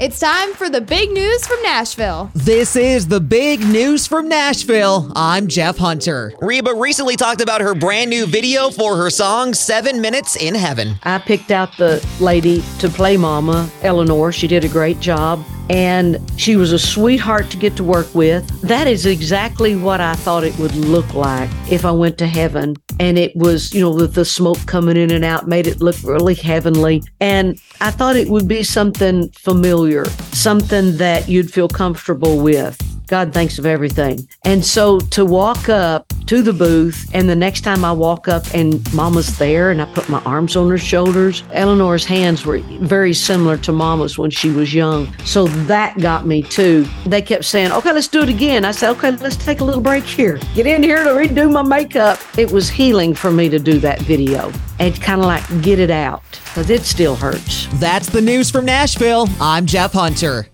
It's time for the big news from Nashville. This is the big news from Nashville. I'm Jeff Hunter. Reba recently talked about her brand new video for her song Seven Minutes in Heaven. I picked out the lady to play Mama, Eleanor. She did a great job. And she was a sweetheart to get to work with. That is exactly what I thought it would look like if I went to heaven. And it was, you know, with the smoke coming in and out, made it look really heavenly. And I thought it would be something familiar, something that you'd feel comfortable with. God thinks of everything. And so to walk up to the booth, and the next time I walk up and Mama's there and I put my arms on her shoulders, Eleanor's hands were very similar to Mama's when she was young. So that got me too. They kept saying, okay, let's do it again. I said, okay, let's take a little break here. Get in here to redo my makeup. It was healing for me to do that video and kind of like get it out because it still hurts. That's the news from Nashville. I'm Jeff Hunter.